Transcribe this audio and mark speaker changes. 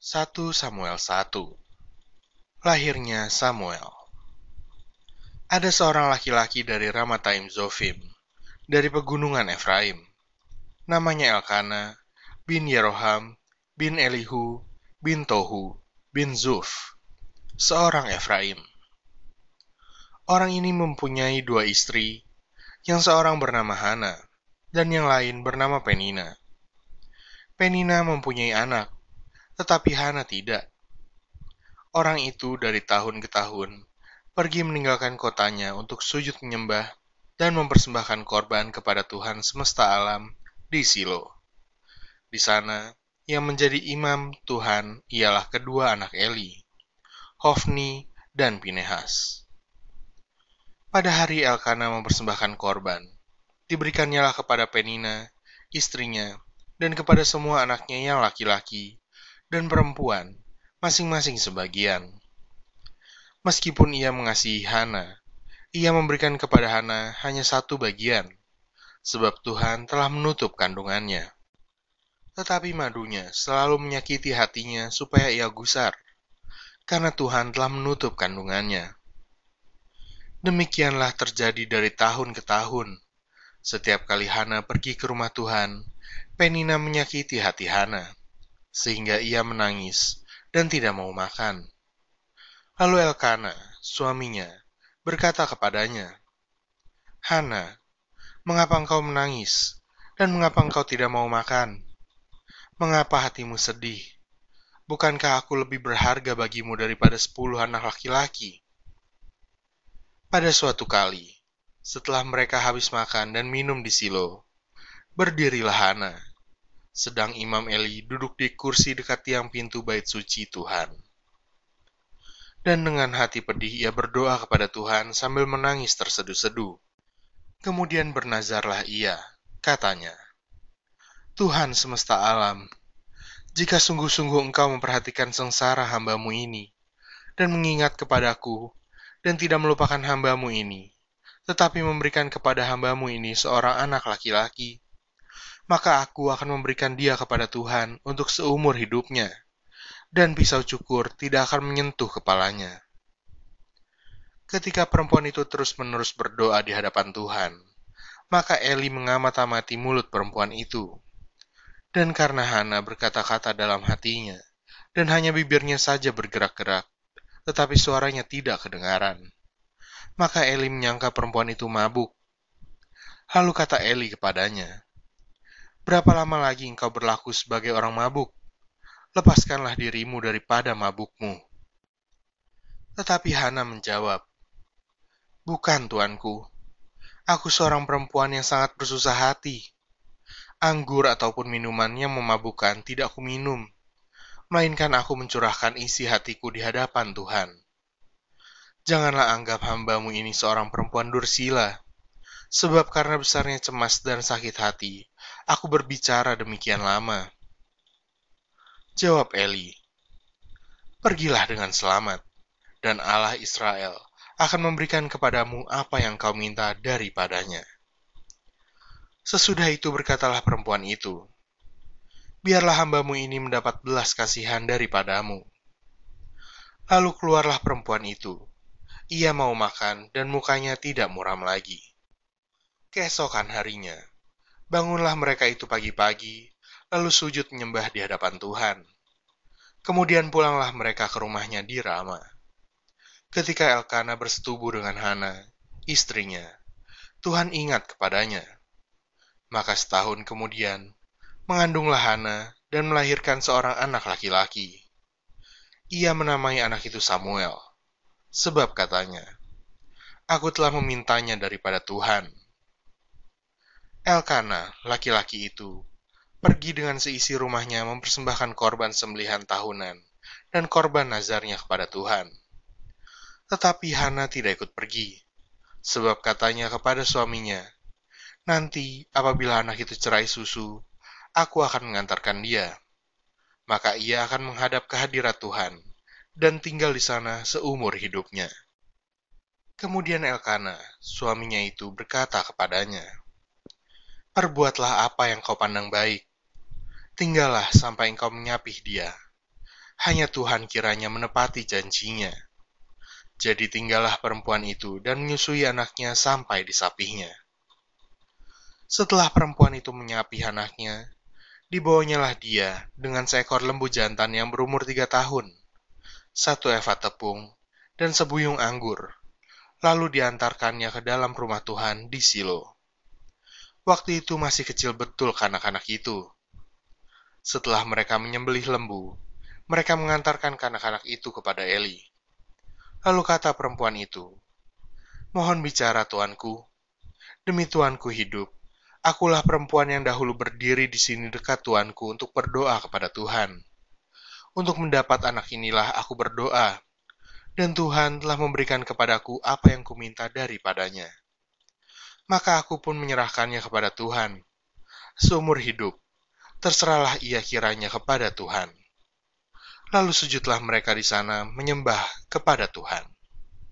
Speaker 1: 1 Samuel 1 Lahirnya Samuel Ada seorang laki-laki dari Ramataim Zofim, dari pegunungan Efraim. Namanya Elkana, bin Yeroham, bin Elihu, bin Tohu, bin Zuf, seorang Efraim. Orang ini mempunyai dua istri, yang seorang bernama Hana, dan yang lain bernama Penina. Penina mempunyai anak, tetapi Hana tidak. Orang itu dari tahun ke tahun pergi meninggalkan kotanya untuk sujud menyembah dan mempersembahkan korban kepada Tuhan semesta alam di Silo. Di sana, yang menjadi imam Tuhan ialah kedua anak Eli, Hofni dan Pinehas. Pada hari Elkana mempersembahkan korban, diberikannya kepada Penina, istrinya, dan kepada semua anaknya yang laki-laki dan perempuan, masing-masing sebagian. Meskipun ia mengasihi Hana, ia memberikan kepada Hana hanya satu bagian, sebab Tuhan telah menutup kandungannya. Tetapi madunya selalu menyakiti hatinya supaya ia gusar, karena Tuhan telah menutup kandungannya. Demikianlah terjadi dari tahun ke tahun. Setiap kali Hana pergi ke rumah Tuhan, Penina menyakiti hati Hana sehingga ia menangis dan tidak mau makan. Lalu Elkana, suaminya, berkata kepadanya, Hana, mengapa engkau menangis, dan mengapa engkau tidak mau makan? Mengapa hatimu sedih? Bukankah aku lebih berharga bagimu daripada sepuluh anak laki-laki? Pada suatu kali, setelah mereka habis makan dan minum di silo, berdirilah Hana sedang Imam Eli duduk di kursi dekat tiang pintu bait suci Tuhan. Dan dengan hati pedih ia berdoa kepada Tuhan sambil menangis terseduh-seduh. Kemudian bernazarlah ia, katanya, Tuhan semesta alam, jika sungguh-sungguh engkau memperhatikan sengsara hambamu ini, dan mengingat kepadaku, dan tidak melupakan hambamu ini, tetapi memberikan kepada hambamu ini seorang anak laki-laki, maka aku akan memberikan dia kepada Tuhan untuk seumur hidupnya, dan pisau cukur tidak akan menyentuh kepalanya. Ketika perempuan itu terus-menerus berdoa di hadapan Tuhan, maka Eli mengamat-amati mulut perempuan itu. Dan karena Hana berkata-kata dalam hatinya, dan hanya bibirnya saja bergerak-gerak, tetapi suaranya tidak kedengaran. Maka Eli menyangka perempuan itu mabuk. Lalu kata Eli kepadanya, Berapa lama lagi engkau berlaku sebagai orang mabuk? Lepaskanlah dirimu daripada mabukmu. Tetapi Hana menjawab, Bukan, tuanku. Aku seorang perempuan yang sangat bersusah hati. Anggur ataupun minuman yang memabukkan tidak aku minum, melainkan aku mencurahkan isi hatiku di hadapan Tuhan. Janganlah anggap hambamu ini seorang perempuan dursila, sebab karena besarnya cemas dan sakit hati, aku berbicara demikian lama? Jawab Eli, Pergilah dengan selamat, dan Allah Israel akan memberikan kepadamu apa yang kau minta daripadanya. Sesudah itu berkatalah perempuan itu, Biarlah hambamu ini mendapat belas kasihan daripadamu. Lalu keluarlah perempuan itu. Ia mau makan dan mukanya tidak muram lagi. Keesokan harinya, Bangunlah mereka itu pagi-pagi, lalu sujud menyembah di hadapan Tuhan. Kemudian pulanglah mereka ke rumahnya di Rama. Ketika Elkana bersetubuh dengan Hana, istrinya, Tuhan ingat kepadanya. Maka setahun kemudian, mengandunglah Hana dan melahirkan seorang anak laki-laki. Ia menamai anak itu Samuel, sebab katanya, Aku telah memintanya daripada Tuhan Elkana, laki-laki itu, pergi dengan seisi rumahnya mempersembahkan korban sembelihan tahunan dan korban nazarnya kepada Tuhan. Tetapi Hana tidak ikut pergi, sebab katanya kepada suaminya, Nanti apabila anak itu cerai susu, aku akan mengantarkan dia. Maka ia akan menghadap ke hadirat Tuhan dan tinggal di sana seumur hidupnya. Kemudian Elkana, suaminya itu berkata kepadanya, Perbuatlah apa yang kau pandang baik. Tinggallah sampai engkau menyapih dia. hanya Tuhan kiranya menepati janjinya. Jadi tinggallah perempuan itu dan menyusui anaknya sampai disapihnya. Setelah perempuan itu menyapi anaknya, dibawanyalah dia dengan seekor lembu jantan yang berumur tiga tahun, satu eva tepung, dan sebuyung anggur, lalu diantarkannya ke dalam rumah Tuhan di Silo. Waktu itu masih kecil betul kanak-kanak itu. Setelah mereka menyembelih lembu, mereka mengantarkan kanak-kanak itu kepada Eli. Lalu kata perempuan itu, Mohon bicara tuanku, demi tuanku hidup, akulah perempuan yang dahulu berdiri di sini dekat tuanku untuk berdoa kepada Tuhan. Untuk mendapat anak inilah aku berdoa, dan Tuhan telah memberikan kepadaku apa yang kuminta daripadanya. Maka aku pun menyerahkannya kepada Tuhan. Seumur hidup, terserahlah ia kiranya kepada Tuhan. Lalu sujudlah mereka di sana menyembah kepada Tuhan.